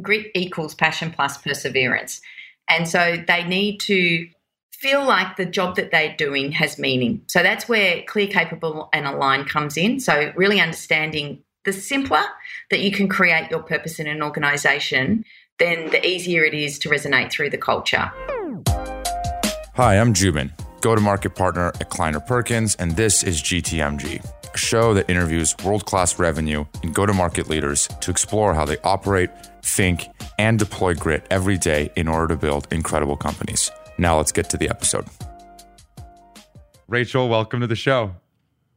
grit equals passion plus perseverance. And so they need to feel like the job that they're doing has meaning. So that's where clear, capable, and aligned comes in. So really understanding the simpler that you can create your purpose in an organization, then the easier it is to resonate through the culture. Hi, I'm Joubin, go to market partner at Kleiner Perkins, and this is GTMG, a show that interviews world class revenue and go to market leaders to explore how they operate, think, and deploy grit every day in order to build incredible companies. Now let's get to the episode. Rachel, welcome to the show.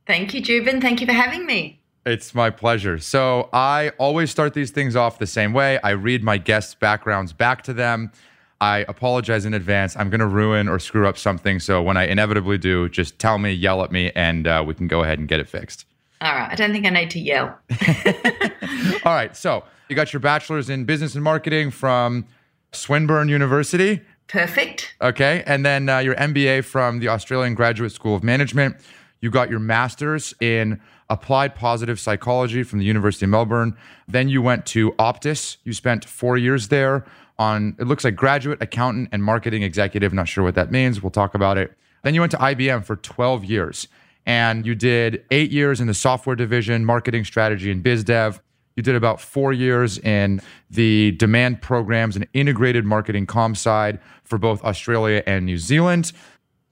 Thank you, Joubin. Thank you for having me. It's my pleasure. So, I always start these things off the same way. I read my guests' backgrounds back to them. I apologize in advance. I'm going to ruin or screw up something. So, when I inevitably do, just tell me, yell at me, and uh, we can go ahead and get it fixed. All right. I don't think I need to yell. All right. So, you got your bachelor's in business and marketing from Swinburne University. Perfect. Okay. And then uh, your MBA from the Australian Graduate School of Management. You got your master's in applied positive psychology from the University of Melbourne. Then you went to Optus. You spent four years there on, it looks like graduate accountant and marketing executive. Not sure what that means. We'll talk about it. Then you went to IBM for 12 years and you did eight years in the software division, marketing strategy, and biz dev. You did about four years in the demand programs and integrated marketing com side for both Australia and New Zealand.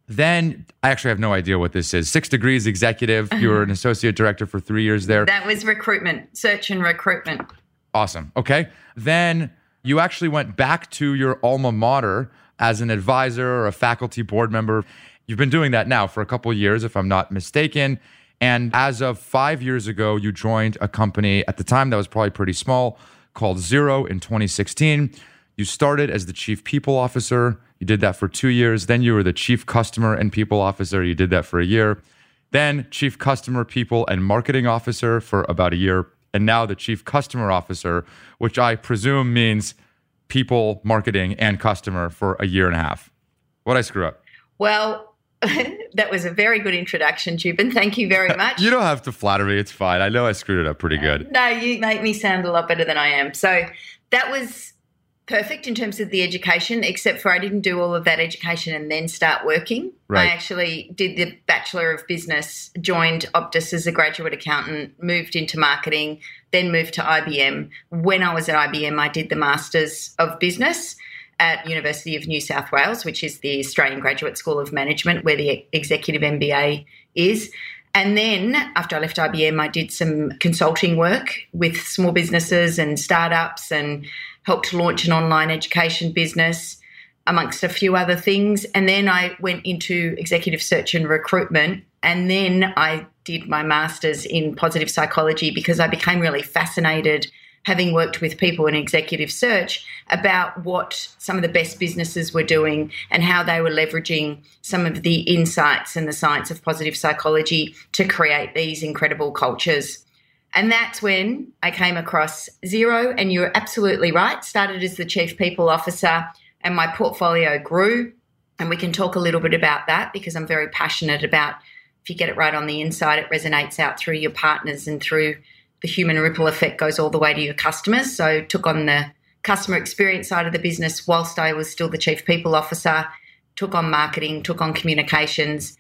Then I actually have no idea what this is. Six Degrees Executive. You were an uh-huh. associate director for three years there. That was recruitment, search and recruitment. Awesome. Okay. Then you actually went back to your alma mater as an advisor or a faculty board member. You've been doing that now for a couple years, if I'm not mistaken. And as of five years ago, you joined a company at the time that was probably pretty small called Xero in 2016. You started as the chief people officer. You did that for two years. Then you were the chief customer and people officer. You did that for a year. Then chief customer, people, and marketing officer for about a year. And now the chief customer officer, which I presume means people, marketing, and customer for a year and a half. What I screw up? Well, that was a very good introduction, Joubin. Thank you very much. you don't have to flatter me. It's fine. I know I screwed it up pretty good. No, you make me sound a lot better than I am. So that was perfect in terms of the education, except for I didn't do all of that education and then start working. Right. I actually did the Bachelor of Business, joined Optus as a graduate accountant, moved into marketing, then moved to IBM. When I was at IBM, I did the Masters of Business at University of New South Wales, which is the Australian Graduate School of Management, where the Executive MBA is. And then after I left IBM, I did some consulting work with small businesses and startups and helped launch an online education business, amongst a few other things. And then I went into executive search and recruitment. And then I did my master's in positive psychology because I became really fascinated having worked with people in executive search about what some of the best businesses were doing and how they were leveraging some of the insights and the science of positive psychology to create these incredible cultures. And that's when I came across Xero, and you're absolutely right. Started as the chief people officer, and my portfolio grew. And we can talk a little bit about that because I'm very passionate about if you get it right on the inside, it resonates out through your partners and through the human ripple effect goes all the way to your customers. So took on the customer experience side of the business whilst I was still the chief people officer, took on marketing, took on communications.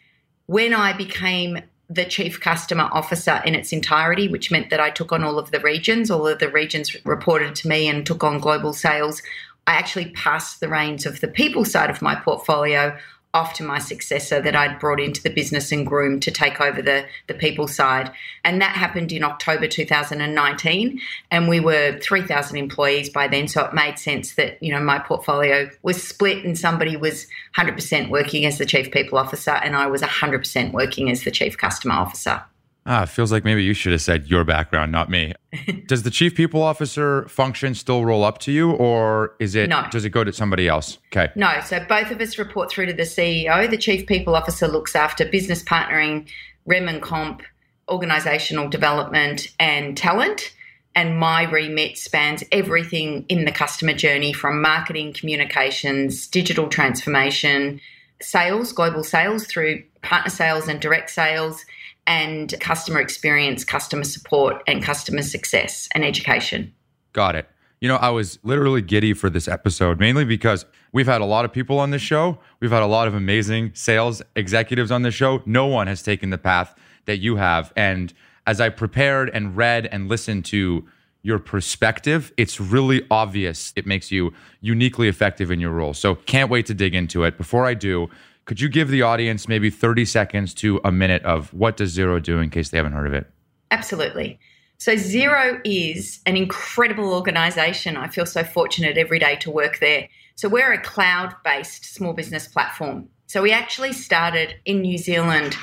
When I became the chief customer officer in its entirety, which meant that I took on all of the regions, all of the regions reported to me and took on global sales. I actually passed the reins of the people side of my portfolio off to my successor that I'd brought into the business and groomed to take over the, the people side. And that happened in October 2019. And we were 3,000 employees by then. So it made sense that, you know, my portfolio was split and somebody was 100% working as the chief people officer and I was 100% working as the chief customer officer. Ah, feels like maybe you should have said your background, not me. does the chief people officer function still roll up to you or is it No. does it go to somebody else? Okay. No, so both of us report through to the CEO. The chief people officer looks after business partnering, rem and comp, organizational development, and talent. And my remit spans everything in the customer journey from marketing, communications, digital transformation, sales, global sales through partner sales and direct sales, and customer experience, customer support, and customer success and education. Got it. You know, I was literally giddy for this episode, mainly because we've had a lot of people on this show. We've had a lot of amazing sales executives on this show. No one has taken the path that you have. And as I prepared and read and listened to your perspective, it's really obvious it makes you uniquely effective in your role. So can't wait to dig into it. Before I do, could you give the audience maybe 30 seconds to a minute of what does Xero do in case they haven't heard of it? Absolutely. So, Xero is an incredible organization. I feel so fortunate every day to work there. So, we're a cloud based small business platform. So, we actually started in New Zealand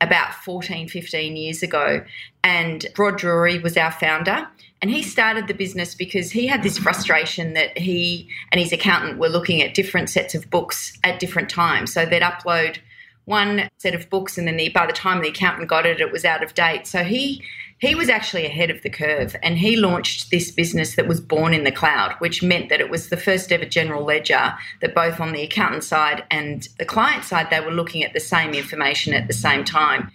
about 14, 15 years ago. And Rod Drury was our founder. And he started the business because he had this frustration that he and his accountant were looking at different sets of books at different times. So they'd upload one set of books, and then the, by the time the accountant got it, it was out of date. So he he was actually ahead of the curve and he launched this business that was born in the cloud, which meant that it was the first ever general ledger that both on the accountant side and the client side, they were looking at the same information at the same time.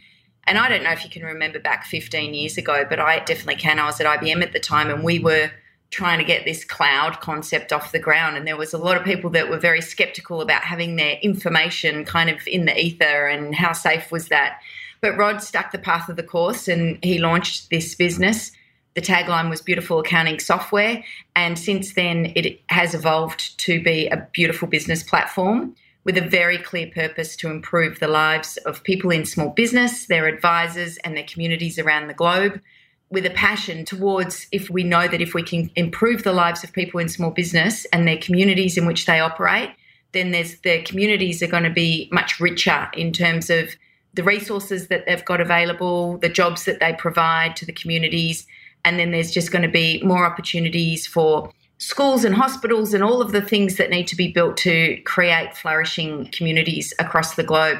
And I don't know if you can remember back 15 years ago, but I definitely can. I was at IBM at the time and we were trying to get this cloud concept off the ground. And there was a lot of people that were very skeptical about having their information kind of in the ether and how safe was that. But Rod stuck the path of the course and he launched this business. The tagline was beautiful accounting software. And since then, it has evolved to be a beautiful business platform with a very clear purpose to improve the lives of people in small business, their advisors, and their communities around the globe. With a passion towards if we know that if we can improve the lives of people in small business and their communities in which they operate, then there's the communities are going to be much richer in terms of the resources that they've got available, the jobs that they provide to the communities, and then there's just going to be more opportunities for schools and hospitals and all of the things that need to be built to create flourishing communities across the globe.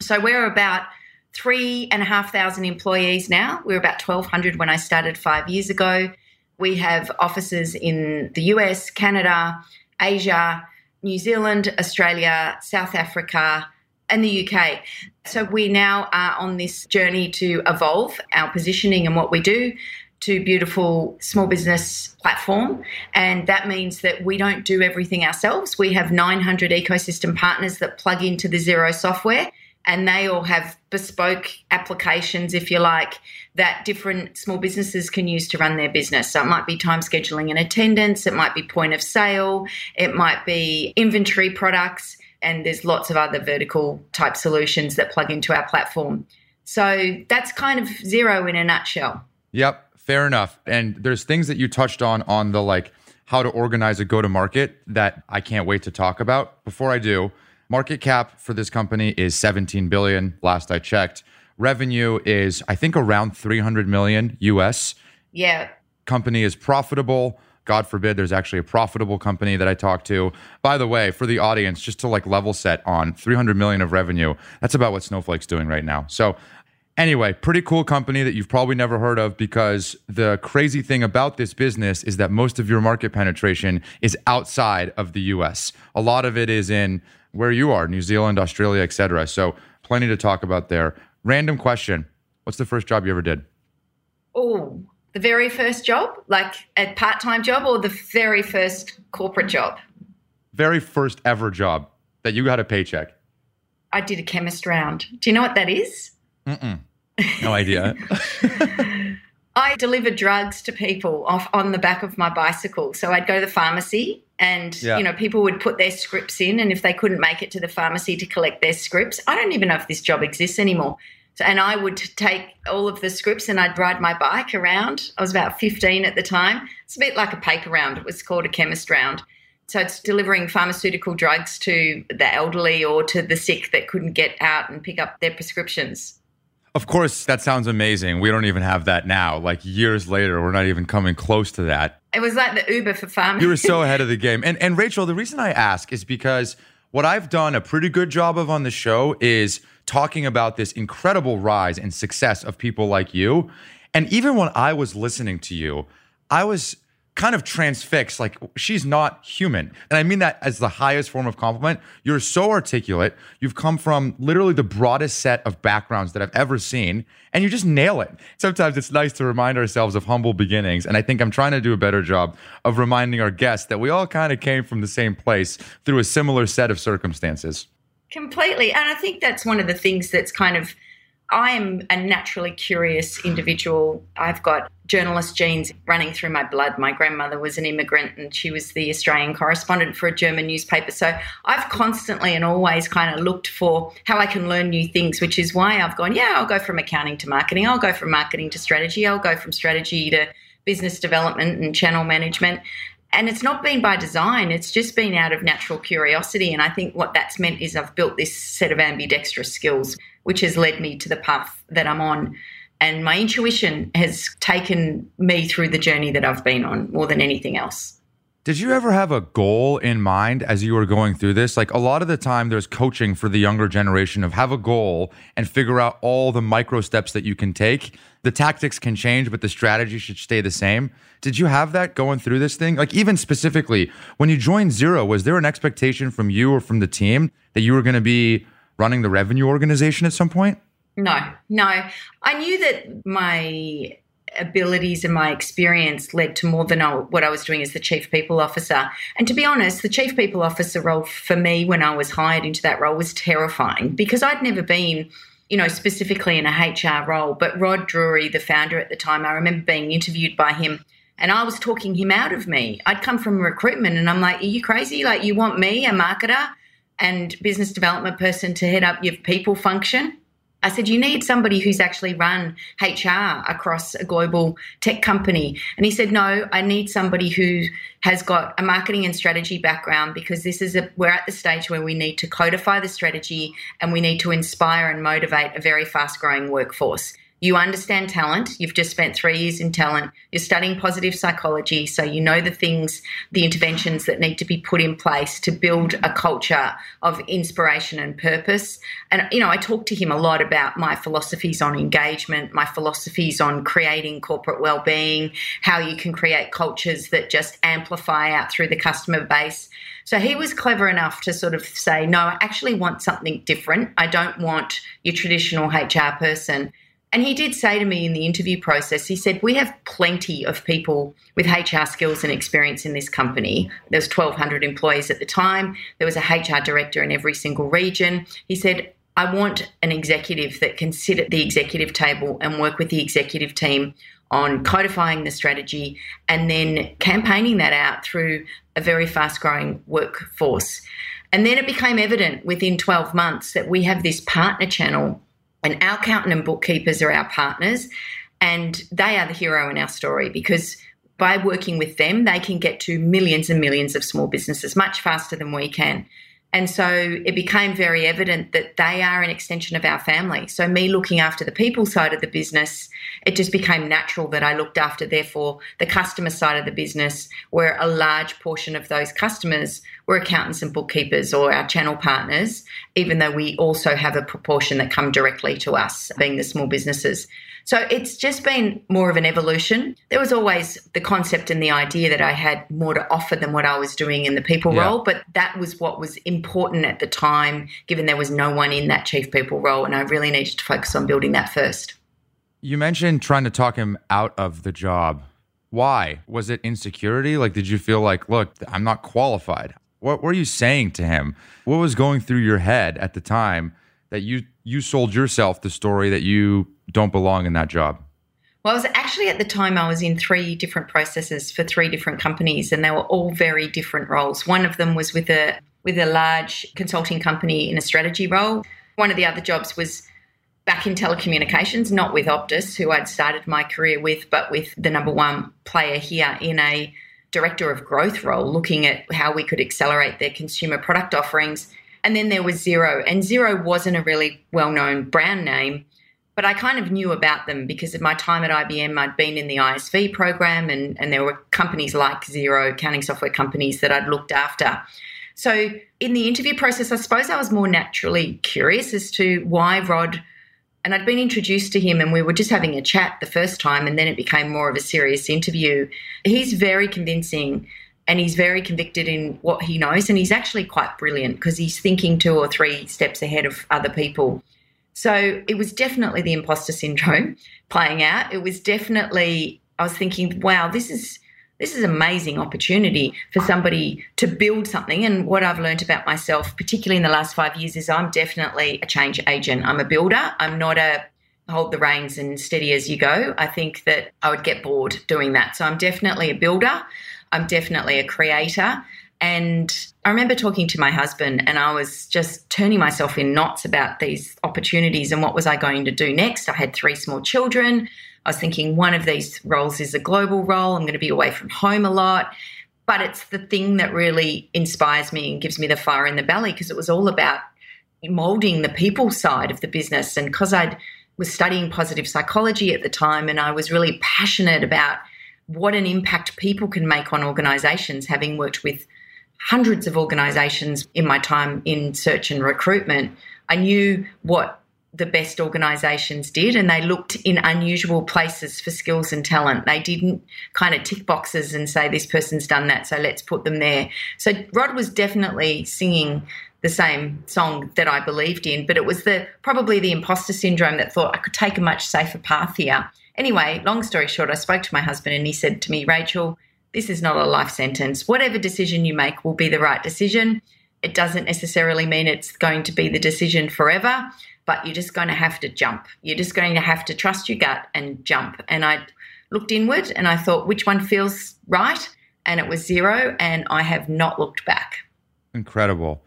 So we're about three and a half thousand employees now. We we're about 1,200 when I started five years ago. We have offices in the US, Canada, Asia, New Zealand, Australia, South Africa, and the UK. So we now are on this journey to evolve our positioning and what we do to beautiful small business platform. And that means that we don't do everything ourselves. We have 900 ecosystem partners that plug into the Xero software and they all have bespoke applications if you like that different small businesses can use to run their business. So it might be time scheduling and attendance it might be point of sale it might be inventory products and there's lots of other vertical type solutions that plug into our platform. So that's kind of Xero in a nutshell. Yep, fair enough. And there's things that you touched on on the like how to organize a go to market that I can't wait to talk about. Before I do, market cap for this company is 17 billion last I checked. Revenue is I think around 300 million US. Yeah. Company is profitable God forbid there's actually a profitable company that I talk to. By the way, for the audience, just to like level set on 300 million of revenue, that's about what Snowflake's doing right now. So, anyway, pretty cool company that you've probably never heard of because the crazy thing about this business is that most of your market penetration is outside of the US. A lot of it is in where you are, New Zealand, Australia, etc. So, plenty to talk about there. Random question. What's the first job you ever did? Oh, the very first job, like a part time job, or the very first corporate job? Very first ever job that you got a paycheck. I did a chemist round. Do you know what that is? Mm-mm. No idea. I delivered drugs to people off on the back of my bicycle. So I'd go to the pharmacy and yeah. you know people would put their scripts in and if they couldn't make it to the pharmacy to collect their scripts, I don't even know if this job exists anymore and I would take all of the scripts and I'd ride my bike around. I was about 15 at the time. It's a bit like a paper round. It was called a chemist round. So it's delivering pharmaceutical drugs to the elderly or to the sick that couldn't get out and pick up their prescriptions. Of course, that sounds amazing. We don't even have that now. Like years later, we're not even coming close to that. It was like the Uber for pharmacy. You were so ahead of the game. And and Rachel, the reason I ask is because what I've done a pretty good job of on the show is talking about this incredible rise and success of people like you. And even when I was listening to you, I was kind of transfixed. Like she's not human. And I mean that as the highest form of compliment. You're so articulate. You've come from literally the broadest set of backgrounds that I've ever seen, and you just nail it. Sometimes it's nice to remind ourselves of humble beginnings. And I think I'm trying to do a better job of reminding our guests that we all kind of came from the same place through a similar set of circumstances. Completely. And I think that's one of the things that's kind of I am a naturally curious individual. I've got journalist genes running through my blood. My grandmother was an immigrant and she was the Australian correspondent for a German newspaper. So I've constantly and always kind of looked for how I can learn new things, which is why I've gone, yeah, I'll go from accounting to marketing. I'll go from marketing to strategy. I'll go from strategy to business development and channel management. And it's not been by design, it's just been out of natural curiosity. And I think what that's meant is I've built this set of ambidextrous skills, which has led me to the path that I'm on. And my intuition has taken me through the journey that I've been on more than anything else. Did you ever have a goal in mind as you were going through this? Like a lot of the time, there's coaching for the younger generation of have a goal and figure out all the micro steps that you can take. The tactics can change, but the strategy should stay the same. Did you have that going through this thing? Like, even specifically, when you joined Xero, was there an expectation from you or from the team that you were going to be running the revenue organization at some point? No, no. I knew that my abilities and my experience led to more than what I was doing as the chief people officer. And to be honest, the chief people officer role for me when I was hired into that role was terrifying because I'd never been you know, specifically in a HR role. But Rod Drury, the founder at the time, I remember being interviewed by him and I was talking him out of me. I'd come from recruitment and I'm like, Are you crazy? Like, you want me, a marketer and business development person, to head up your people function? I said, you need somebody who's actually run HR across a global tech company. And he said, no, I need somebody who has got a marketing and strategy background because this is a, we're at the stage where we need to codify the strategy and we need to inspire and motivate a very fast growing workforce. You understand talent. You've just spent three years in talent. You're studying positive psychology. So you know the things, the interventions that need to be put in place to build a culture of inspiration and purpose. And, you know, I talk to him a lot about my philosophies on engagement, my philosophies on creating corporate well-being, how you can create cultures that just amplify out through the customer base. So he was clever enough to sort of say, no, I actually want something different. I don't want your traditional HR person. And he did say to me in the interview process, he said, We have plenty of people with HR skills and experience in this company. There was 1,200 employees at the time. There was a HR director in every single region. He said, I want an executive that can sit at the executive table and work with the executive team on codifying the strategy and then campaigning that out through a very fast growing workforce. And then it became evident within 12 months that we have this partner channel and our accountant and bookkeepers are our partners, and they are the hero in our story because by working with them, they can get to millions and millions of small businesses much faster than we can. And so it became very evident that they are an extension of our family. So, me looking after the people side of the business, it just became natural that I looked after, therefore, the customer side of the business, where a large portion of those customers were accountants and bookkeepers or our channel partners, even though we also have a proportion that come directly to us, being the small businesses. So it's just been more of an evolution. There was always the concept and the idea that I had more to offer than what I was doing in the people yeah. role, but that was what was important at the time, given there was no one in that chief people role. And I really needed to focus on building that first. You mentioned trying to talk him out of the job. Why? Was it insecurity? Like, did you feel like, look, I'm not qualified? What were you saying to him? What was going through your head at the time that you you sold yourself the story that you don't belong in that job? Well, I was actually at the time I was in three different processes for three different companies, and they were all very different roles. One of them was with a with a large consulting company in a strategy role. One of the other jobs was back in telecommunications, not with Optus, who I'd started my career with, but with the number one player here in a director of growth role, looking at how we could accelerate their consumer product offerings. And then there was Xero, and Xero wasn't a really well known brand name, but I kind of knew about them because of my time at IBM. I'd been in the ISV program, and, and there were companies like Xero, accounting software companies that I'd looked after. So in the interview process, I suppose I was more naturally curious as to why Rod and I'd been introduced to him and we were just having a chat the first time and then it became more of a serious interview. He's very convincing and he's very convicted in what he knows and he's actually quite brilliant because he's thinking two or three steps ahead of other people. So it was definitely the imposter syndrome playing out. It was definitely I was thinking, wow, this is this is amazing opportunity for somebody to build something. And what I've learned about myself, particularly in the last five years, is I'm definitely a change agent. I'm a builder. I'm not a hold the reins and steady as you go. I think that I would get bored doing that. So I'm definitely a builder. I'm definitely a creator. And I remember talking to my husband, and I was just turning myself in knots about these opportunities and what was I going to do next. I had three small children. I was thinking one of these roles is a global role. I'm going to be away from home a lot. But it's the thing that really inspires me and gives me the fire in the belly because it was all about molding the people side of the business. And because I was studying positive psychology at the time and I was really passionate about what an impact people can make on organizations, having worked with hundreds of organizations in my time in search and recruitment, I knew what the best organisations did, and they looked in unusual places for skills and talent. They didn't kind of tick boxes and say, this person's done that, so let's put them there. So Rod was definitely singing the same song that I believed in, but it was the probably the imposter syndrome that thought I could take a much safer path here. Anyway, long story short, I spoke to my husband and he said to me, Rachel, this is not a life sentence. Whatever decision you make will be the right decision. It doesn't necessarily mean it's going to be the decision forever but you're just going to have to jump. You're just going to have to trust your gut and jump. And I looked inward and I thought, which one feels right? And it was Xero, and I have not looked back. Incredible.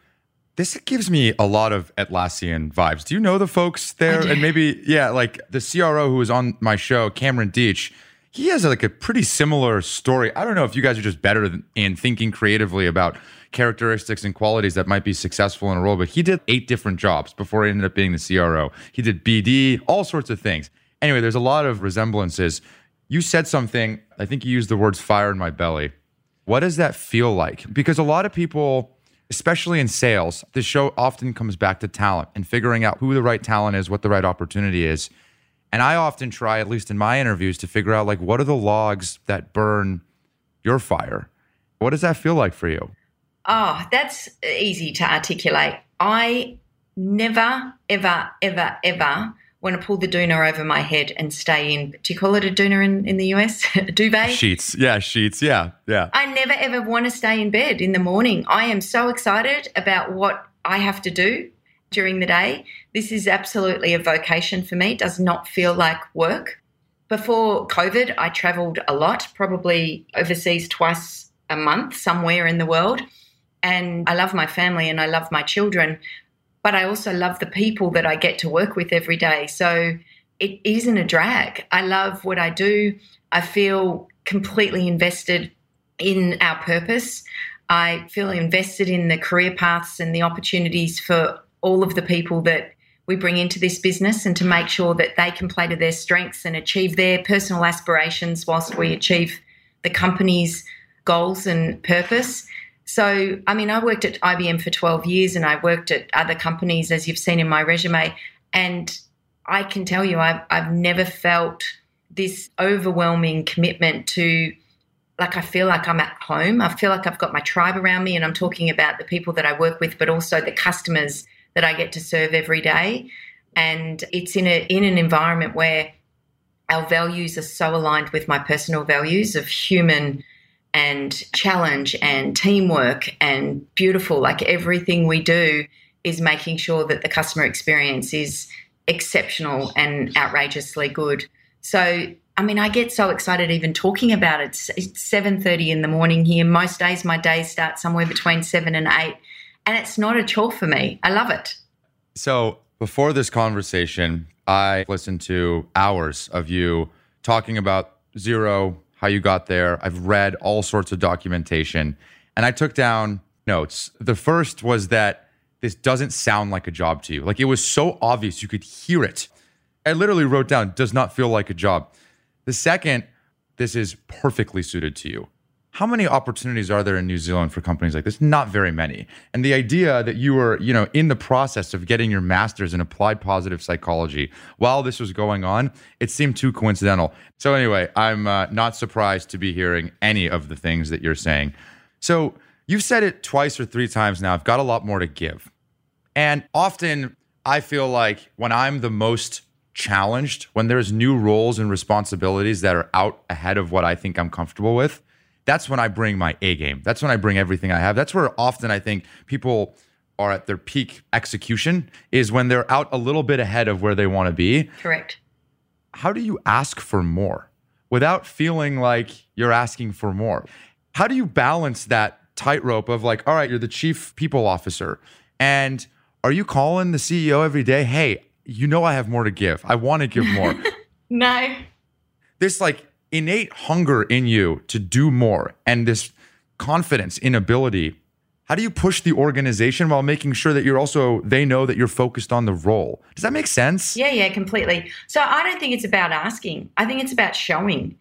This gives me a lot of Atlassian vibes. Do you know the folks there? And maybe, yeah, like the CRO who was on my show, Cameron Deatsch, he has like a pretty similar story. I don't know if you guys are just better in thinking creatively about characteristics and qualities that might be successful in a role, but he did eight different jobs before he ended up being the CRO. He did BD, all sorts of things. Anyway, there's a lot of resemblances. You said something, I think you used the words fire in my belly. What does that feel like? Because a lot of people, especially in sales, the show often comes back to talent and figuring out who the right talent is, what the right opportunity is. And I often try, at least in my interviews, to figure out like what are the logs that burn your fire? What does that feel like for you? Oh, that's easy to articulate. I never, ever, ever, ever want to pull the doona over my head and stay in. Do you call it a doona in, in the US? a duvet? Sheets. Yeah, sheets. Yeah, yeah. I never, ever want to stay in bed in the morning. I am so excited about what I have to do during the day. This is absolutely a vocation for me. It does not feel like work. Before COVID, I traveled a lot, probably overseas twice a month somewhere in the world. And I love my family and I love my children, but I also love the people that I get to work with every day. So it isn't a drag. I love what I do. I feel completely invested in our purpose. I feel invested in the career paths and the opportunities for all of the people that we bring into this business and to make sure that they can play to their strengths and achieve their personal aspirations whilst we achieve the company's goals and purpose. So, I mean, I worked at IBM for 12 years and I worked at other companies, as you've seen in my resume. And I can tell you, I've, I've never felt this overwhelming commitment to, like, I feel like I'm at home. I feel like I've got my tribe around me. And I'm talking about the people that I work with, but also the customers that I get to serve every day. And it's in, a, in an environment where our values are so aligned with my personal values of human and challenge and teamwork and beautiful. Like everything we do is making sure that the customer experience is exceptional and outrageously good. So, I mean, I get so excited even talking about it. It's 7:30 in the morning here. Most days my days start somewhere between 7 and 8, and it's not a chore for me. I love it. So, before this conversation, I listened to hours of you talking about Xero, how you got there. I've read all sorts of documentation and I took down notes. The first was that this doesn't sound like a job to you. Like it was so obvious you could hear it. I literally wrote down does not feel like a job. The second, this is perfectly suited to you. How many opportunities are there in New Zealand for companies like this? Not very many. And the idea that you were, you know, in the process of getting your master's in applied positive psychology while this was going on, it seemed too coincidental. So anyway, I'm uh, not surprised to be hearing any of the things that you're saying. So you've said it twice or three times now. I've got a lot more to give. And often I feel like when I'm the most challenged, when there's new roles and responsibilities that are out ahead of what I think I'm comfortable with, that's when I bring my A game. That's when I bring everything I have. That's where often I think people are at their peak execution is when they're out a little bit ahead of where they want to be. Correct. How do you ask for more without feeling like you're asking for more? How do you balance that tightrope of like, all right, you're the chief people officer and are you calling the CEO every day? Hey, you know I have more to give. I want to give more. no. This like innate hunger in you to do more and this confidence in ability how do you push the organization while making sure that you're also they know that you're focused on the role? Does that make sense? Yeah yeah completely. So i don't think it's about asking. I think it's about showing.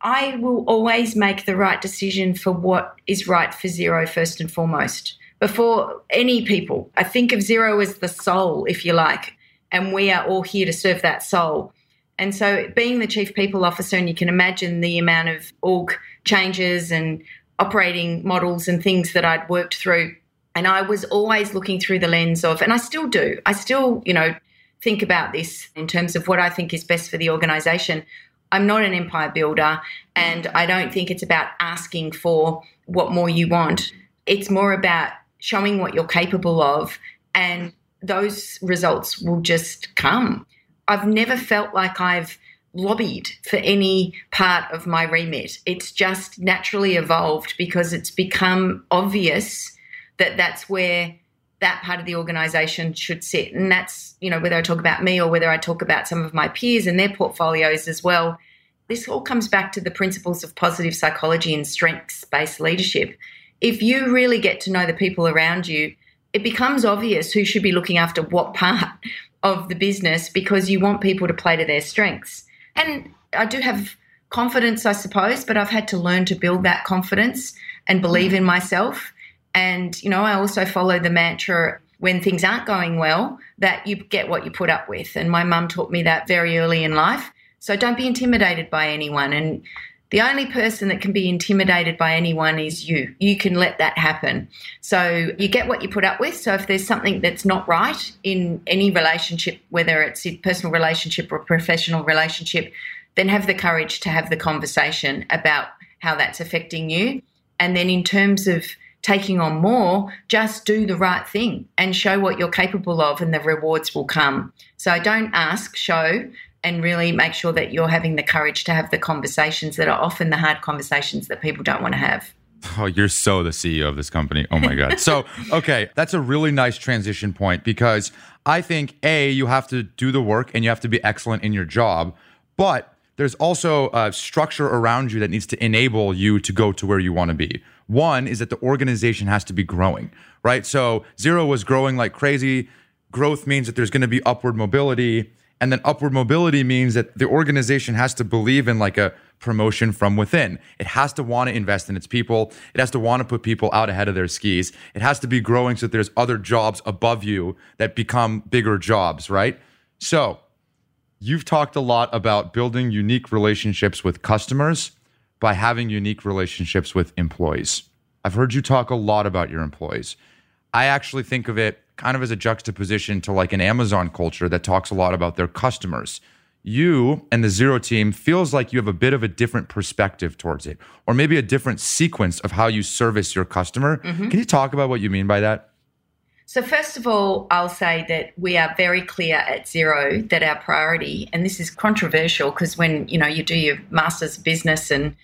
I will always make the right decision for what is right for Xero first and foremost. Before any people i think of Xero as the soul if you like and we are all here to serve that soul and so, being the chief people officer, and you can imagine the amount of org changes and operating models and things that I'd worked through. And I was always looking through the lens of, and I still do, I still, you know, think about this in terms of what I think is best for the organization. I'm not an empire builder, and I don't think it's about asking for what more you want. It's more about showing what you're capable of, and those results will just come. I've never felt like I've lobbied for any part of my remit. It's just naturally evolved because it's become obvious that that's where that part of the organization should sit. And that's, you know, whether I talk about me or whether I talk about some of my peers and their portfolios as well. This all comes back to the principles of positive psychology and strengths based leadership. If you really get to know the people around you, it becomes obvious who should be looking after what part of the business because you want people to play to their strengths. And I do have confidence, I suppose, but I've had to learn to build that confidence and believe in myself. And, you know, I also follow the mantra when things aren't going well that you get what you put up with. And my mum taught me that very early in life. So don't be intimidated by anyone. And the only person that can be intimidated by anyone is you. You can let that happen. So you get what you put up with. So if there's something that's not right in any relationship, whether it's a personal relationship or professional relationship, then have the courage to have the conversation about how that's affecting you. And then in terms of taking on more, just do the right thing and show what you're capable of, and the rewards will come. So don't ask, show, and really make sure that you're having the courage to have the conversations that are often the hard conversations that people don't want to have. Oh, you're so the CEO of this company. Oh my God. so, okay, that's a really nice transition point because I think A, you have to do the work and you have to be excellent in your job, but there's also a structure around you that needs to enable you to go to where you want to be. One is that the organization has to be growing, right? So, Xero was growing like crazy. Growth means that there's going to be upward mobility and then upward mobility means that the organization has to believe in like a promotion from within. It has to want to invest in its people. It has to want to put people out ahead of their skis. It has to be growing so that there's other jobs above you that become bigger jobs, right? So, you've talked a lot about building unique relationships with customers by having unique relationships with employees. I've heard you talk a lot about your employees. I actually think of it kind of as a juxtaposition to like an Amazon culture that talks a lot about their customers. You and the Xero team feels like you have a bit of a different perspective towards it, or maybe a different sequence of how you service your customer. Mm-hmm. Can you talk about what you mean by that? So, first of all, I'll say that we are very clear at Xero that our priority, and this is controversial because when you know you do your master's business and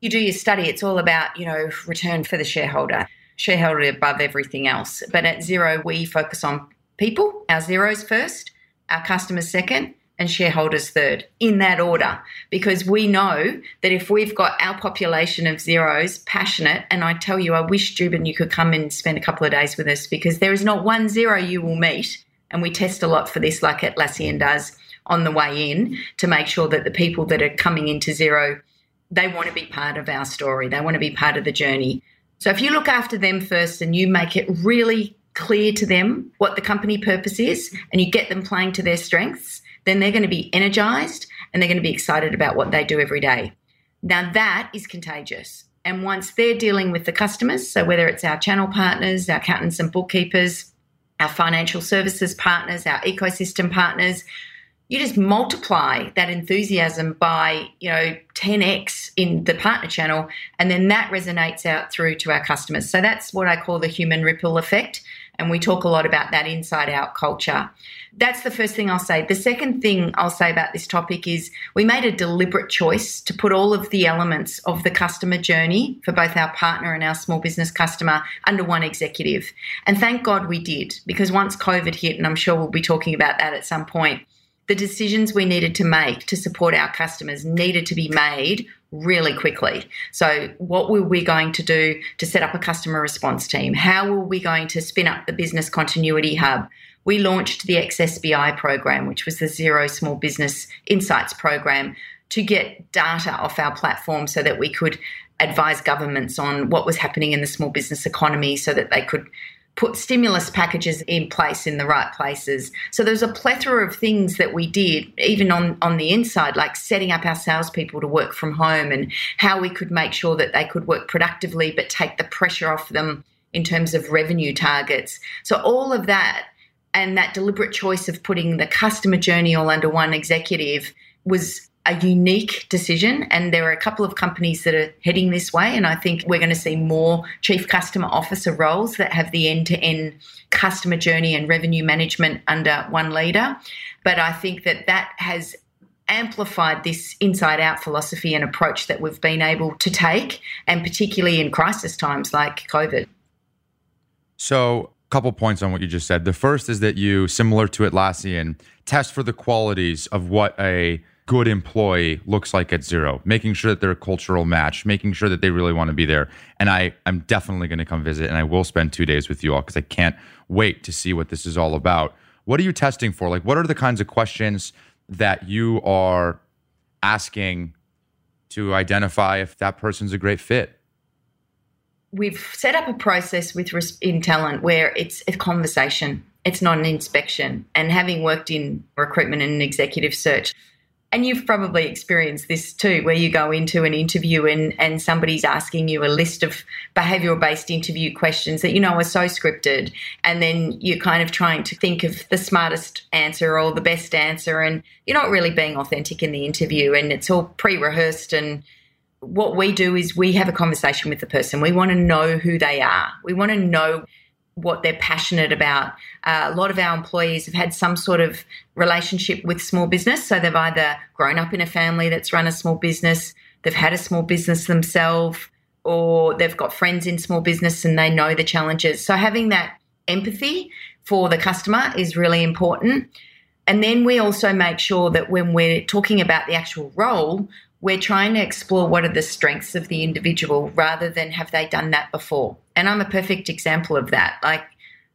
you do your study, it's all about you know return for the shareholder shareholder above everything else. But at Xero, we focus on people, our Xeros first, our customers second, and shareholders third, in that order, because we know that if we've got our population of Xeros passionate, and I tell you, I wish Joubin you could come and spend a couple of days with us because there is not one Xero you will meet, and we test a lot for this, like Atlassian does on the way in, to make sure that the people that are coming into Xero they want to be part of our story, they want to be part of the journey. So if you look after them first and you make it really clear to them what the company purpose is and you get them playing to their strengths, then they're going to be energized and they're going to be excited about what they do every day. Now, that is contagious. And once they're dealing with the customers, so whether it's our channel partners, our accountants and bookkeepers, our financial services partners, our ecosystem partners, you just multiply that enthusiasm by you know 10x in the partner channel and then that resonates out through to our customers. So that's what i call the human ripple effect and we talk a lot about that inside out culture. That's the first thing i'll say. The second thing i'll say about this topic is we made a deliberate choice to put all of the elements of the customer journey for both our partner and our small business customer under one executive. And thank god we did because once covid hit and i'm sure we'll be talking about that at some point the decisions we needed to make to support our customers needed to be made really quickly. So, what were we going to do to set up a customer response team? How were we going to spin up the business continuity hub? We launched the XSBI program, which was the Xero Small Business Insights program, to get data off our platform so that we could advise governments on what was happening in the small business economy so that they could put stimulus packages in place in the right places. So there's a plethora of things that we did, even on, on the inside, like setting up our salespeople to work from home and how we could make sure that they could work productively but take the pressure off them in terms of revenue targets. So all of that and that deliberate choice of putting the customer journey all under one executive was a unique decision, and there are a couple of companies that are heading this way. And I think we're going to see more chief customer officer roles that have the end to end customer journey and revenue management under one leader. But I think that that has amplified this inside out philosophy and approach that we've been able to take, and particularly in crisis times like COVID. So, a couple points on what you just said. The first is that you, similar to Atlassian, test for the qualities of what a good employee looks like at Xero making sure that they're a cultural match, making sure that they really want to be there. And I, I'm definitely going to come visit and I will spend two days with you all because I can't wait to see what this is all about. What are you testing for? Like, what are the kinds of questions that you are asking to identify if that person's a great fit? We've set up a process with in talent where it's a conversation. It's not an inspection. And having worked in recruitment and executive search, and you've probably experienced this too, where you go into an interview and, and somebody's asking you a list of behavioral based interview questions that you know are so scripted. And then you're kind of trying to think of the smartest answer or the best answer. And you're not really being authentic in the interview. And it's all pre rehearsed. And what we do is we have a conversation with the person. We want to know who they are. We want to know what they're passionate about. Uh, a lot of our employees have had some sort of relationship with small business. So they've either grown up in a family that's run a small business, they've had a small business themselves, or they've got friends in small business and they know the challenges. So having that empathy for the customer is really important. And then we also make sure that when we're talking about the actual role, we're trying to explore what are the strengths of the individual rather than have they done that before. And I'm a perfect example of that. Like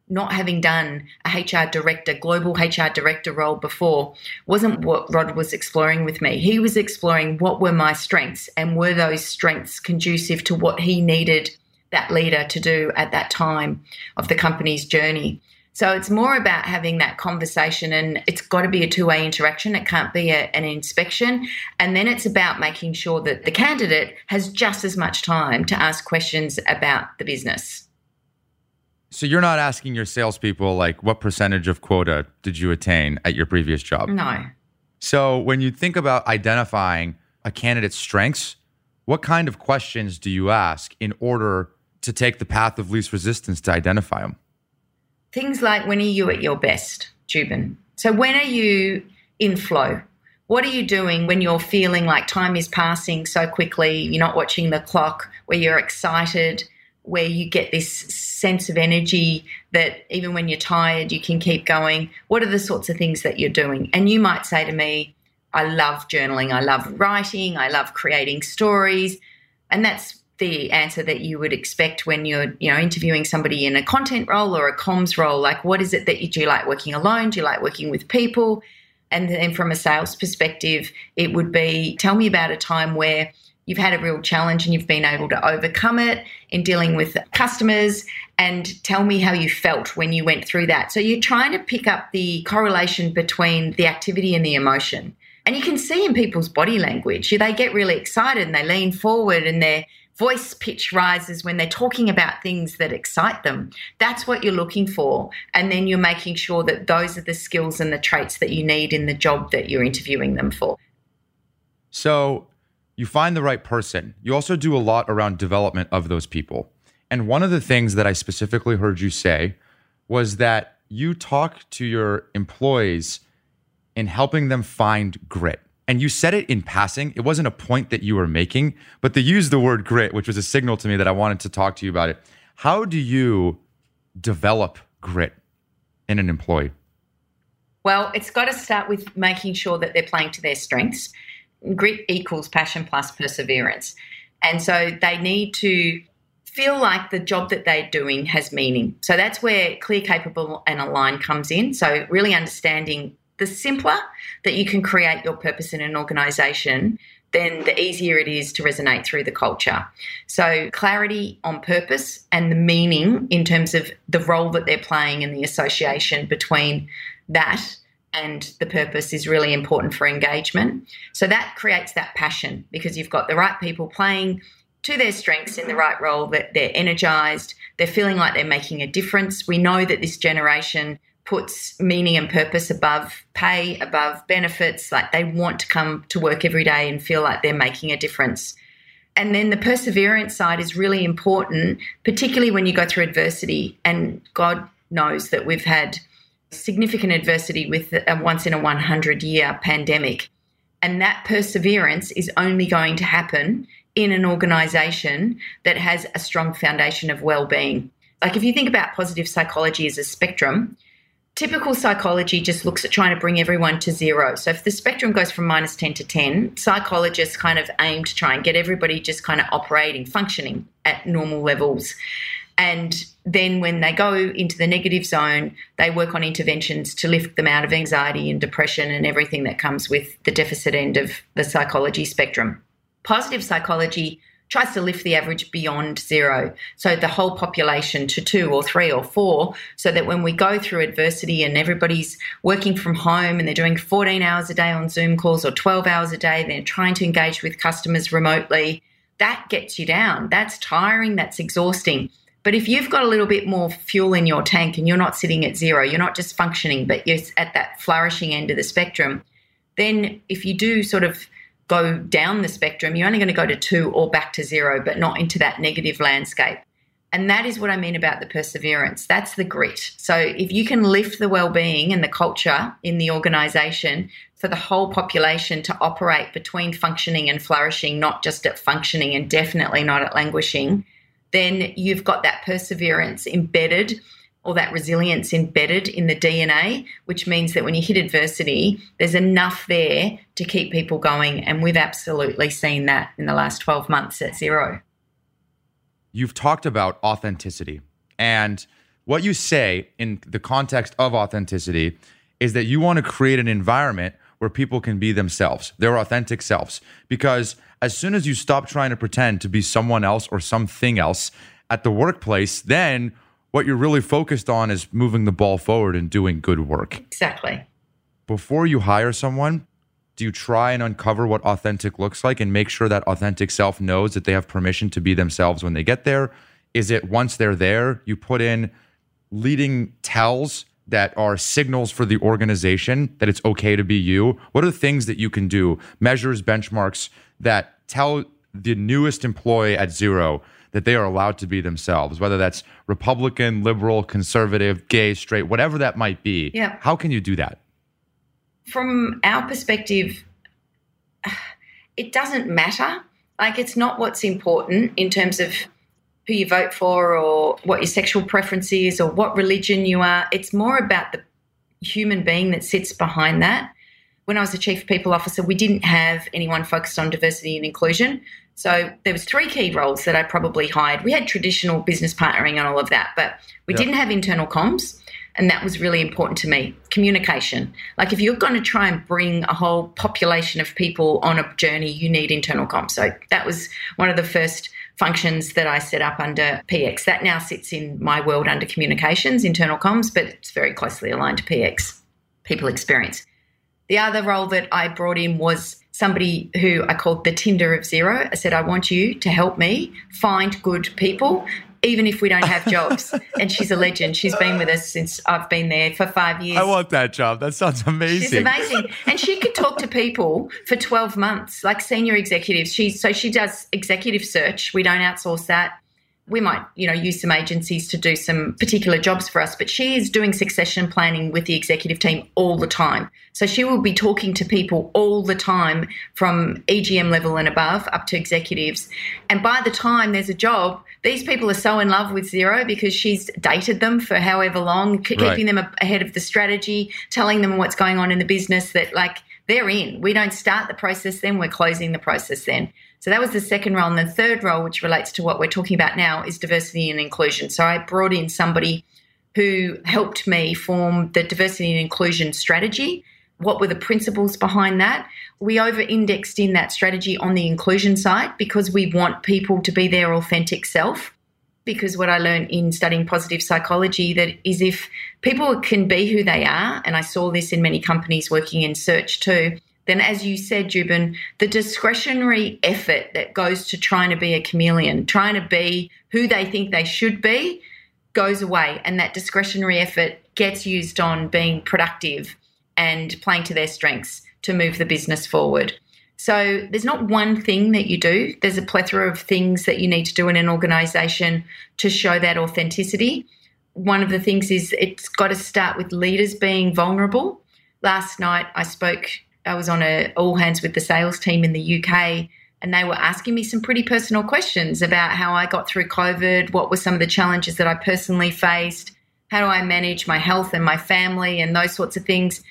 not having done a HR director, global HR director role before wasn't what Rod was exploring with me. He was exploring what were my strengths and were those strengths conducive to what he needed that leader to do at that time of the company's journey. So it's more about having that conversation, and it's got to be a two way interaction. It can't be a, an inspection. And then it's about making sure that the candidate has just as much time to ask questions about the business. So you're not asking your salespeople, like, what percentage of quota did you attain at your previous job? No. So when you think about identifying a candidate's strengths, what kind of questions do you ask in order to take the path of least resistance to identify them? Things like when are you at your best, Joubin? So when are you in flow? What are you doing when you're feeling like time is passing so quickly? You're not watching the clock, where you're excited, where you get this sense of energy that even when you're tired, you can keep going. What are the sorts of things that you're doing? And you might say to me, I love journaling, I love writing, I love creating stories. And that's the answer that you would expect when you're you know interviewing somebody in a content role or a comms role like what is it that you do you like working alone do you like working with people and then from a sales perspective it would be tell me about a time where you've had a real challenge and you've been able to overcome it in dealing with customers and tell me how you felt when you went through that. So you're trying to pick up the correlation between the activity and the emotion. And you can see in people's body language, they get really excited and they lean forward and their voice pitch rises when they're talking about things that excite them. That's what you're looking for. And then you're making sure that those are the skills and the traits that you need in the job that you're interviewing them for. So you find the right person. You also do a lot around development of those people. And one of the things that I specifically heard you say was that you talk to your employees in helping them find grit. And you said it in passing. It wasn't a point that you were making, but they used the word grit, which was a signal to me that I wanted to talk to you about it. How do you develop grit in an employee? Well, it's got to start with making sure that they're playing to their strengths. Grit equals passion plus perseverance. And so they need to feel like the job that they're doing has meaning. So that's where clear, capable, and aligned comes in. So really understanding the simpler that you can create your purpose in an organization, then the easier it is to resonate through the culture. So, clarity on purpose and the meaning in terms of the role that they're playing and the association between that and the purpose is really important for engagement. So, that creates that passion because you've got the right people playing to their strengths in the right role, that they're energized, they're feeling like they're making a difference. We know that this generation puts meaning and purpose above pay, above benefits. Like they want to come to work every day and feel like they're making a difference. And then the perseverance side is really important, particularly when you go through adversity. And God knows that we've had significant adversity with a uh, once in a 100 year pandemic. And that perseverance is only going to happen in an organization that has a strong foundation of well-being. Like if you think about positive psychology as a spectrum, typical psychology just looks at trying to bring everyone to zero. So if the spectrum goes from minus 10 to 10, psychologists kind of aim to try and get everybody just kind of operating, functioning at normal levels. And then when they go into the negative zone, they work on interventions to lift them out of anxiety and depression and everything that comes with the deficit end of the psychology spectrum. Positive psychology tries to lift the average beyond zero. So the whole population to two or three or four, so that when we go through adversity and everybody's working from home and they're doing 14 hours a day on Zoom calls or 12 hours a day, they're trying to engage with customers remotely, that gets you down. That's tiring, that's exhausting. But if you've got a little bit more fuel in your tank and you're not sitting at zero, you're not just functioning, but you're at that flourishing end of the spectrum, then if you do sort of go down the spectrum, you're only going to go to two or back to zero, but not into that negative landscape. And that is what I mean about the perseverance. That's the grit. So if you can lift the well-being and the culture in the organization for the whole population to operate between functioning and flourishing, not just at functioning and definitely not at languishing, then you've got that perseverance embedded or that resilience embedded in the DNA, which means that when you hit adversity, there's enough there to keep people going. And we've absolutely seen that in the last 12 months at Xero. You've talked about authenticity. And what you say in the context of authenticity is that you want to create an environment where people can be themselves, their authentic selves. Because as soon as you stop trying to pretend to be someone else or something else at the workplace, then what you're really focused on is moving the ball forward and doing good work. Exactly. Before you hire someone, do you try and uncover what authentic looks like and make sure that authentic self knows that they have permission to be themselves when they get there? Is it once they're there, you put in leading tells that are signals for the organization that it's okay to be you? What are the things that you can do, measures, benchmarks that tell the newest employee at Xero that they are allowed to be themselves, whether that's Republican, liberal, conservative, gay, straight, whatever that might be. Yeah. How can you do that? From our perspective, it doesn't matter. Like, it's not what's important in terms of who you vote for or what your sexual preference is or what religion you are. It's more about the human being that sits behind that. When I was the chief people officer, we didn't have anyone focused on diversity and inclusion. So there was three key roles that I probably hired. We had traditional business partnering and all of that, but we yep. didn't have internal comms. And that was really important to me. Communication. Like if you're going to try and bring a whole population of people on a journey, you need internal comms. So that was one of the first functions that I set up under PX. That now sits in my world under communications, internal comms, but it's very closely aligned to PX, people experience. The other role that I brought in was somebody who I called the Tinder of Xero. I said, I want you to help me find good people even if we don't have jobs. and she's a legend. She's been with us since I've been there for five years. I want that job. That sounds amazing. She's amazing. And she could talk to people for 12 months, like senior executives. She so she does executive search. We don't outsource that we might, you know, use some agencies to do some particular jobs for us, but she is doing succession planning with the executive team all the time. So she will be talking to people all the time from EGM level and above up to executives. And by the time there's a job, these people are so in love with Xero because she's dated them for however long, right. keeping them ahead of the strategy, telling them what's going on in the business that like they're in. We don't start the process then, we're closing the process then. So that was the second role. And the third role, which relates to what we're talking about now, is diversity and inclusion. So I brought in somebody who helped me form the diversity and inclusion strategy. What were the principles behind that? We over indexed in that strategy on the inclusion side because we want people to be their authentic self. Because what I learned in studying positive psychology that is if people can be who they are, and I saw this in many companies working in search too, then as you said, Joubin, the discretionary effort that goes to trying to be a chameleon, trying to be who they think they should be, goes away. And that discretionary effort gets used on being productive and playing to their strengths to move the business forward. So there's not one thing that you do, there's a plethora of things that you need to do in an organization to show that authenticity. One of the things is it's got to start with leaders being vulnerable. Last night I spoke I was on a all hands with the sales team in the UK and they were asking me some pretty personal questions about how I got through COVID, what were some of the challenges that I personally faced, how do I manage my health and my family and those sorts of things.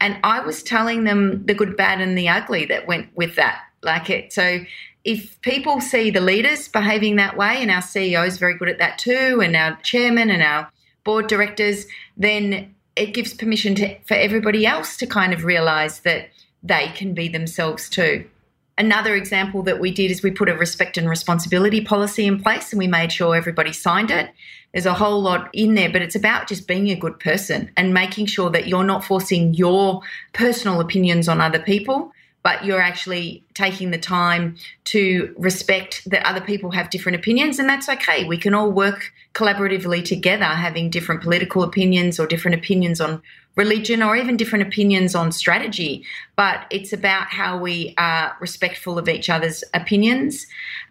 And I was telling them the good, bad, and the ugly that went with that. Like it. So if people see the leaders behaving that way, and our CEO is very good at that too, and our chairman and our board directors, then it gives permission to, for everybody else to kind of realize that they can be themselves too. Another example that we did is we put a respect and responsibility policy in place and we made sure everybody signed it. There's a whole lot in there, but it's about just being a good person and making sure that you're not forcing your personal opinions on other people, but you're actually taking the time to respect that other people have different opinions, and that's okay. We can all work collaboratively together, having different political opinions or different opinions on religion or even different opinions on strategy, but it's about how we are respectful of each other's opinions.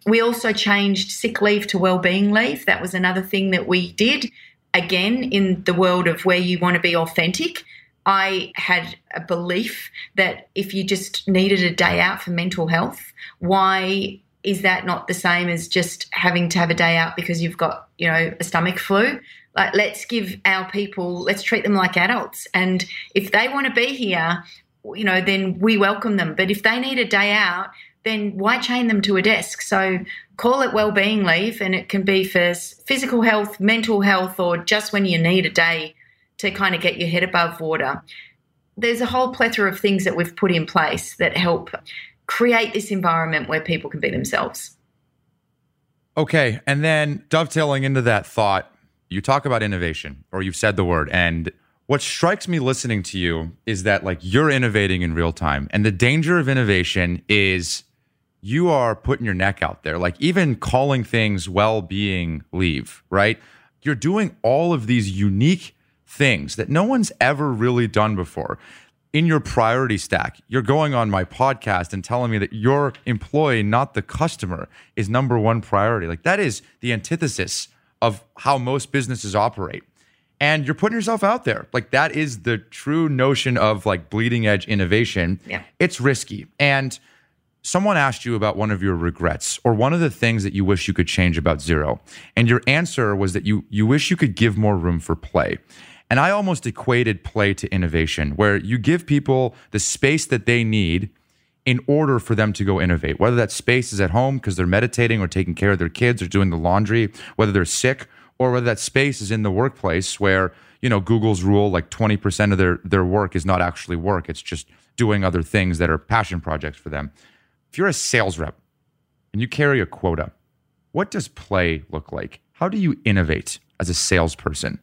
We also changed sick leave to well-being leave. That was another thing that we did. Again, in the world of where you want to be authentic, I had a belief that if you just needed a day out for mental health, why is that not the same as just having to have a day out because you've got, you know, a stomach flu? Like, let's give our people, let's treat them like adults. And if they want to be here, you know, then we welcome them. But if they need a day out, then why chain them to a desk? So call it well-being leave, and it can be for physical health, mental health, or just when you need a day to kind of get your head above water. There's a whole plethora of things that we've put in place that help create this environment where people can be themselves. Okay. And then dovetailing into that thought, you talk about innovation, or you've said the word. And what strikes me listening to you is that like you're innovating in real time. And the danger of innovation is you are putting your neck out there, like even calling things well being leave, right? You're doing all of these unique things that no one's ever really done before. In your priority stack, you're going on my podcast and telling me that your employee, not the customer, is number one priority. Like that is the antithesis of how most businesses operate. And you're putting yourself out there. Like that is the true notion of like bleeding edge innovation. Yeah. It's risky. And someone asked you about one of your regrets or one of the things that you wish you could change about Xero And your answer was that you you wish you could give more room for play. And I almost equated play to innovation, where you give people the space that they need in order for them to go innovate, whether that space is at home because they're meditating or taking care of their kids or doing the laundry, whether they're sick or whether that space is in the workplace where, you know, Google's rule like 20% of their their work is not actually work. It's just doing other things that are passion projects for them. If you're a sales rep and you carry a quota, what does play look like? How do you innovate as a salesperson?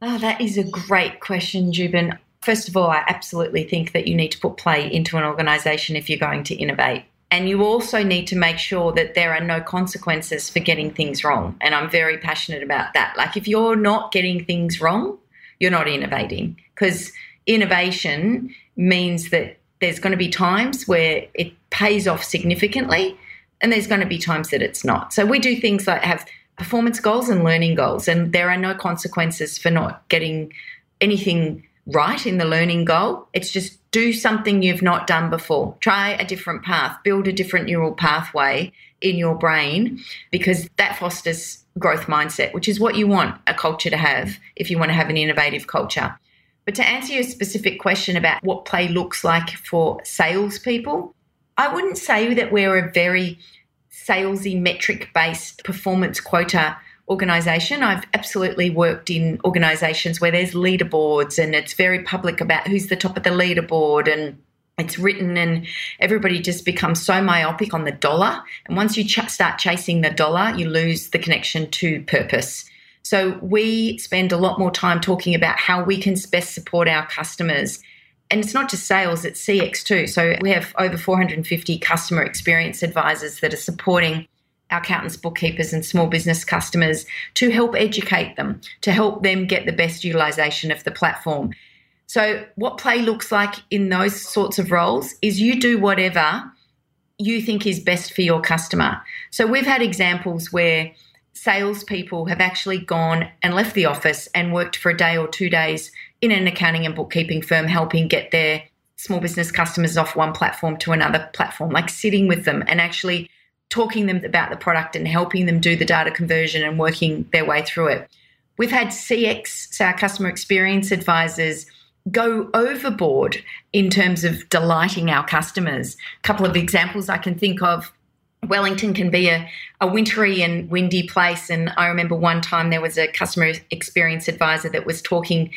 Oh, that is a great question, Joubin. First of all, I absolutely think that you need to put play into an organization if you're going to innovate. And you also need to make sure that there are no consequences for getting things wrong. And I'm very passionate about that. Like, if you're not getting things wrong, you're not innovating because innovation means that there's going to be times where it pays off significantly and there's going to be times that it's not. So we do things like have performance goals and learning goals, and there are no consequences for not getting anything right in the learning goal. It's just do something you've not done before. Try a different path, build a different neural pathway in your brain because that fosters growth mindset, which is what you want a culture to have if you want to have an innovative culture. But to answer your specific question about what play looks like for salespeople, I wouldn't say that we're a very salesy metric based performance quota organisation. I've absolutely worked in organisations where there's leaderboards and it's very public about who's the top of the leaderboard and it's written and everybody just becomes so myopic on the dollar. And once you ch- start chasing the dollar, you lose the connection to purpose. So we spend a lot more time talking about how we can best support our customers. And it's not just sales, it's CX too. So we have over 450 customer experience advisors that are supporting accountants, bookkeepers, and small business customers to help educate them, to help them get the best utilization of the platform. So, what play looks like in those sorts of roles is you do whatever you think is best for your customer. So, we've had examples where salespeople have actually gone and left the office and worked for a day or two days in an accounting and bookkeeping firm, helping get their small business customers off one platform to another platform, like sitting with them and actually talking them about the product and helping them do the data conversion and working their way through it. We've had CX, so our customer experience advisors, go overboard in terms of delighting our customers. A couple of examples I can think of. Wellington can be a, a wintry and windy place. And I remember one time there was a customer experience advisor that was talking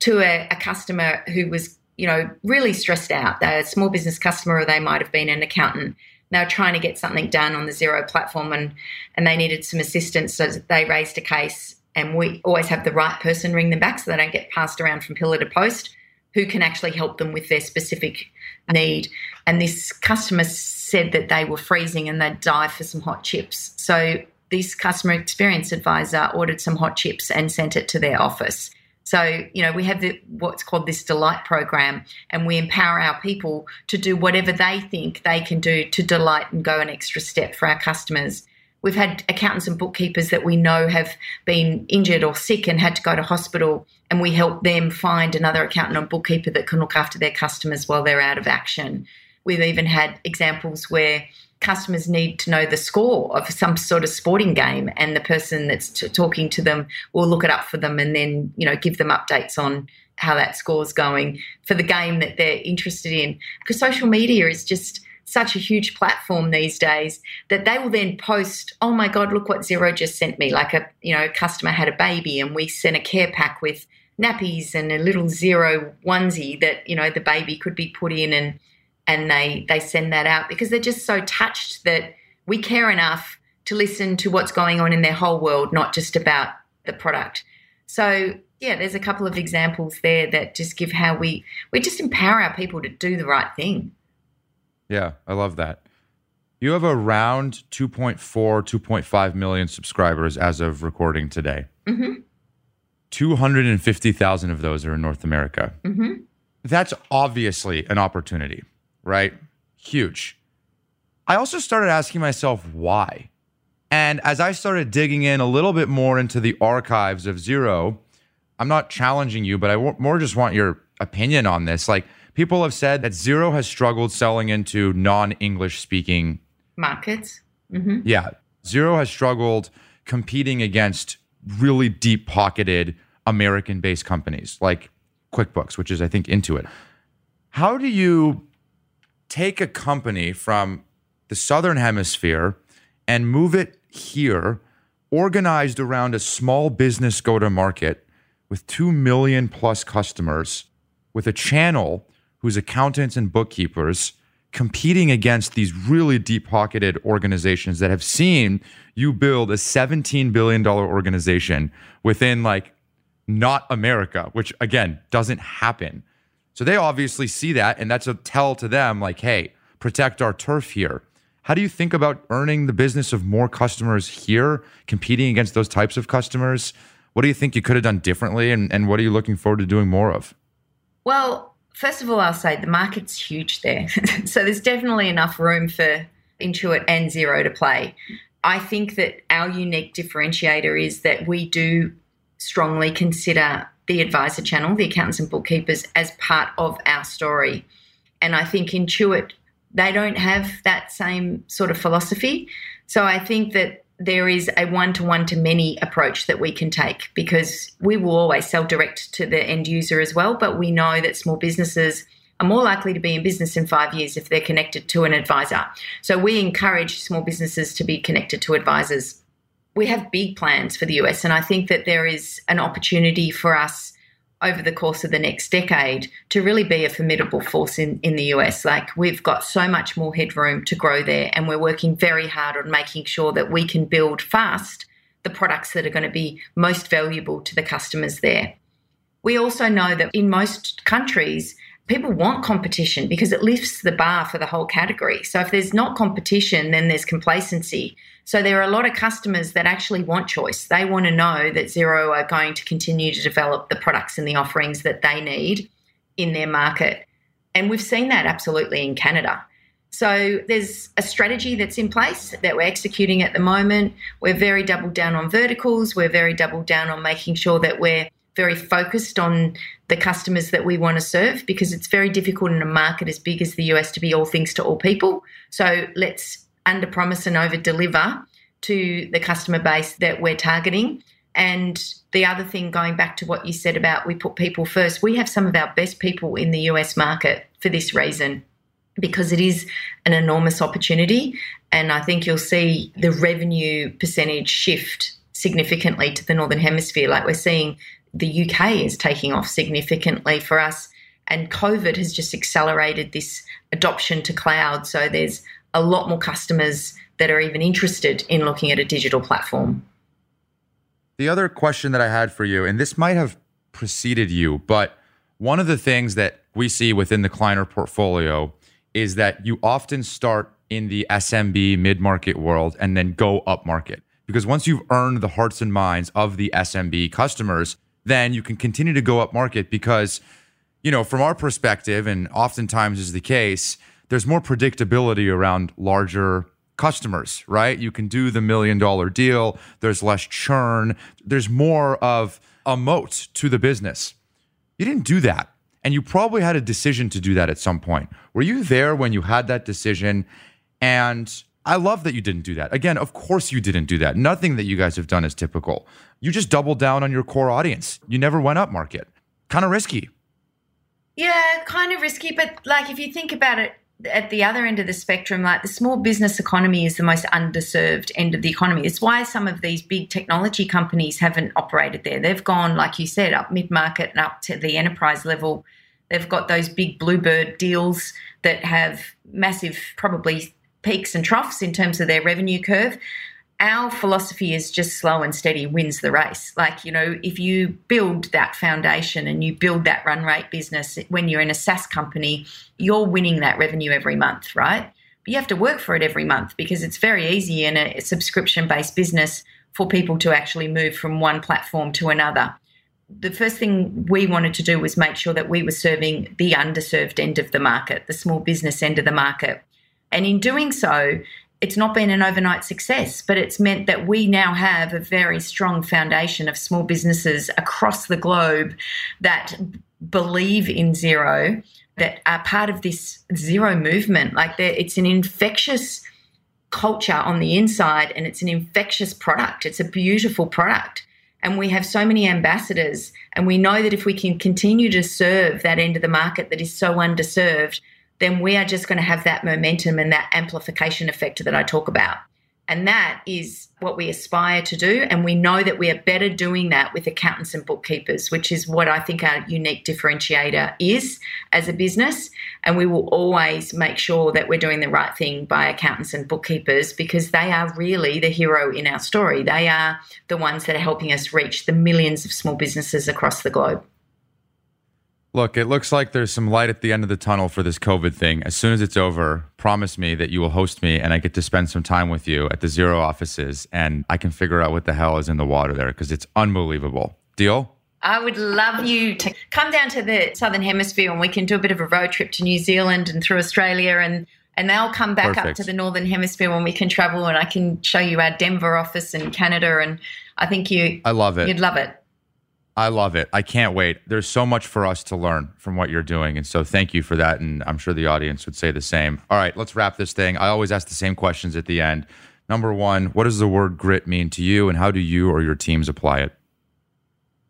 to a, a customer who was, you know, really stressed out. They're a small business customer or they might have been an accountant they were trying to get something done on the Xero platform and, and they needed some assistance. So they raised a case, and we always have the right person ring them back so they don't get passed around from pillar to post who can actually help them with their specific need. And this customer said that they were freezing and they'd dive for some hot chips. So this customer experience advisor ordered some hot chips and sent it to their office. So, you know, we have the, what's called this delight program, and we empower our people to do whatever they think they can do to delight and go an extra step for our customers. We've had accountants and bookkeepers that we know have been injured or sick and had to go to hospital, and we help them find another accountant or bookkeeper that can look after their customers while they're out of action. We've even had examples where customers need to know the score of some sort of sporting game and the person that's t- talking to them will look it up for them and then you know give them updates on how that score's going for the game that they're interested in. Because social media is just such a huge platform these days that they will then post oh my god look what Xero just sent me like a you know customer had a baby and we sent a care pack with nappies and a little Xero onesie that you know the baby could be put in and and they they send that out because they're just so touched that we care enough to listen to what's going on in their whole world, not just about the product. So yeah, there's a couple of examples there that just give how we we just empower our people to do the right thing. Yeah, I love that. You have around 2.4, 2.5 million subscribers as of recording today. Mm-hmm. 250,000 of those are in North America. Mm-hmm. That's obviously an opportunity right? Huge. I also started asking myself why. And as I started digging in a little bit more into the archives of Xero, I'm not challenging you, but I more just want your opinion on this. Like, people have said that Xero has struggled selling into non English speaking markets. Mm-hmm. Yeah. Xero has struggled competing against really deep pocketed American based companies like QuickBooks, which is, I think, Intuit. How do you take a company from the southern hemisphere and move it here organized around a small business go to market with 2 million plus customers, with a channel whose accountants and bookkeepers competing against these really deep pocketed organizations that have seen you build a $17 billion organization within like not America, which again doesn't happen. So they obviously see that, and that's a tell to them like, hey, protect our turf here. How do you think about earning the business of more customers here, competing against those types of customers? What do you think you could have done differently, and, and what are you looking forward to doing more of? Well, first of all, I'll say the market's huge there. so there's definitely enough room for Intuit and Xero to play. I think that our unique differentiator is that we do strongly consider the advisor channel, the accountants and bookkeepers, as part of our story. And I think Intuit, they don't have that same sort of philosophy. So I think that there is a one to one to many approach that we can take because we will always sell direct to the end user as well. But we know that small businesses are more likely to be in business in five years if they're connected to an advisor. So we encourage small businesses to be connected to advisors we have big plans for the US, and I think that there is an opportunity for us over the course of the next decade to really be a formidable force in, in the US. Like we've got so much more headroom to grow there, and we're working very hard on making sure that we can build fast the products that are going to be most valuable to the customers there. We also know that in most countries, people want competition because it lifts the bar for the whole category. So if there's not competition, then there's complacency. So there are a lot of customers that actually want choice. They want to know that Xero are going to continue to develop the products and the offerings that they need in their market. And we've seen that absolutely in Canada. So there's a strategy that's in place that we're executing at the moment. We're very doubled down on verticals. We're very doubled down on making sure that we're very focused on the customers that we want to serve because it's very difficult in a market as big as the US to be all things to all people. So let's under promise and over deliver to the customer base that we're targeting. And the other thing, going back to what you said about we put people first, we have some of our best people in the US market for this reason because it is an enormous opportunity. And I think you'll see the revenue percentage shift significantly to the Northern Hemisphere. Like we're seeing the UK is taking off significantly for us. And COVID has just accelerated this adoption to cloud. So there's a lot more customers that are even interested in looking at a digital platform. The other question that I had for you, and this might have preceded you, but one of the things that we see within the Kleiner portfolio is that you often start in the SMB mid market world and then go up market. Because once you've earned the hearts and minds of the SMB customers, then you can continue to go up market because, you know, from our perspective, and oftentimes is the case, there's more predictability around larger customers, right? You can do the million dollar deal, there's less churn, there's more of a moat to the business. You didn't do that. And you probably had a decision to do that at some point. Were you there when you had that decision? And I love that you didn't do that. Again, of course you didn't do that. Nothing that you guys have done is typical. You just doubled down on your core audience. You never went up market. Kind of risky. Yeah, kind of risky, but like if you think about it at the other end of the spectrum, like the small business economy is the most underserved end of the economy. It's why some of these big technology companies haven't operated there. They've gone, like you said, up mid market and up to the enterprise level. They've got those big bluebird deals that have massive, probably peaks and troughs in terms of their revenue curve. Our philosophy is just slow and steady wins the race. Like, you know, if you build that foundation and you build that run rate business when you're in a SaaS company, you're winning that revenue every month, right? But you have to work for it every month because it's very easy in a subscription based business for people to actually move from one platform to another the first thing we wanted to do was make sure that we were serving the underserved end of the market, the small business end of the market. And in doing so, it's not been an overnight success, but it's meant that we now have a very strong foundation of small businesses across the globe that believe in Xero, that are part of this Xero movement. Like it's an infectious culture on the inside and it's an infectious product. It's a beautiful product. And we have so many ambassadors. And we know that if we can continue to serve that end of the market that is so underserved, then we are just going to have that momentum and that amplification effect that I talk about. And that is what we aspire to do. And we know that we are better doing that with accountants and bookkeepers, which is what I think our unique differentiator is as a business. And we will always make sure that we're doing the right thing by accountants and bookkeepers because they are really the hero in our story. They are the ones that are helping us reach the millions of small businesses across the globe. Look, it looks like there's some light at the end of the tunnel for this COVID thing. As soon as it's over, promise me that you will host me and I get to spend some time with you at the Xero offices and I can figure out what the hell is in the water there because it's unbelievable. Deal? I would love you to come down to the Southern Hemisphere and we can do a bit of a road trip to New Zealand and through Australia and and they'll come back Perfect. up to the Northern Hemisphere when we can travel and I can show you our Denver office in Canada and I think you I love it. You'd love it. I love it. I can't wait. There's so much for us to learn from what you're doing. And so thank you for that. And I'm sure the audience would say the same. All right, let's wrap this thing. I always ask the same questions at the end. Number one, what does the word grit mean to you, and how do you or your teams apply it?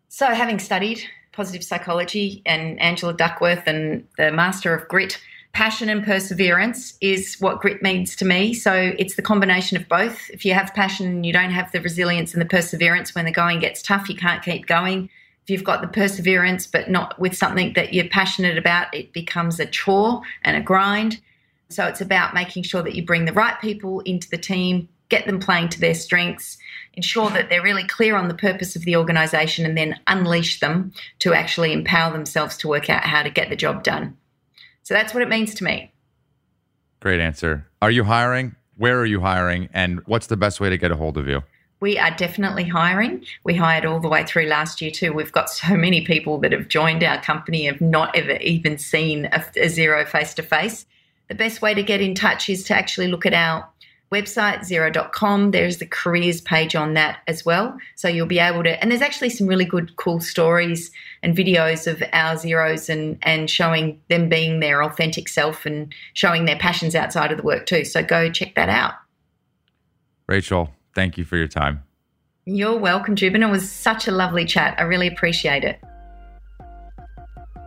So, having studied positive psychology and Angela Duckworth and the master of grit, passion and perseverance is what grit means to me. So it's the combination of both. If you have passion and you don't have the resilience and the perseverance when the going gets tough, you can't keep going if you've got the perseverance but not with something that you're passionate about, it becomes a chore and a grind. So it's about making sure that you bring the right people into the team, get them playing to their strengths, ensure that they're really clear on the purpose of the organisation, and then unleash them to actually empower themselves to work out how to get the job done. So that's what it means to me. Great answer. Are you hiring? Where are you hiring? And what's the best way to get a hold of you? we are definitely hiring. We hired all the way through last year too. We've got so many people that have joined our company have not ever even seen a, a Xero face to face. The best way to get in touch is to actually look at our website xero.com there's the careers page on that as well so you'll be able to and there's actually some really good cool stories and videos of our Xeros and and showing them being their authentic self and showing their passions outside of the work too so go check that out rachel Thank you for your time. You're welcome, Joubin. It was such a lovely chat. I really appreciate it.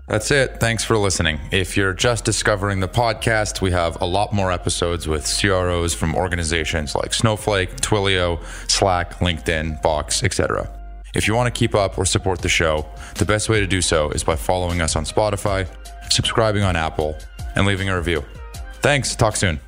That's it. Thanks for listening. If you're just discovering the podcast, we have a lot more episodes with CROs from organizations like Snowflake, Twilio, Slack, LinkedIn, Box, etc. If you want to keep up or support the show, the best way to do so is by following us on Spotify, subscribing on Apple, and leaving a review. Thanks. Talk soon.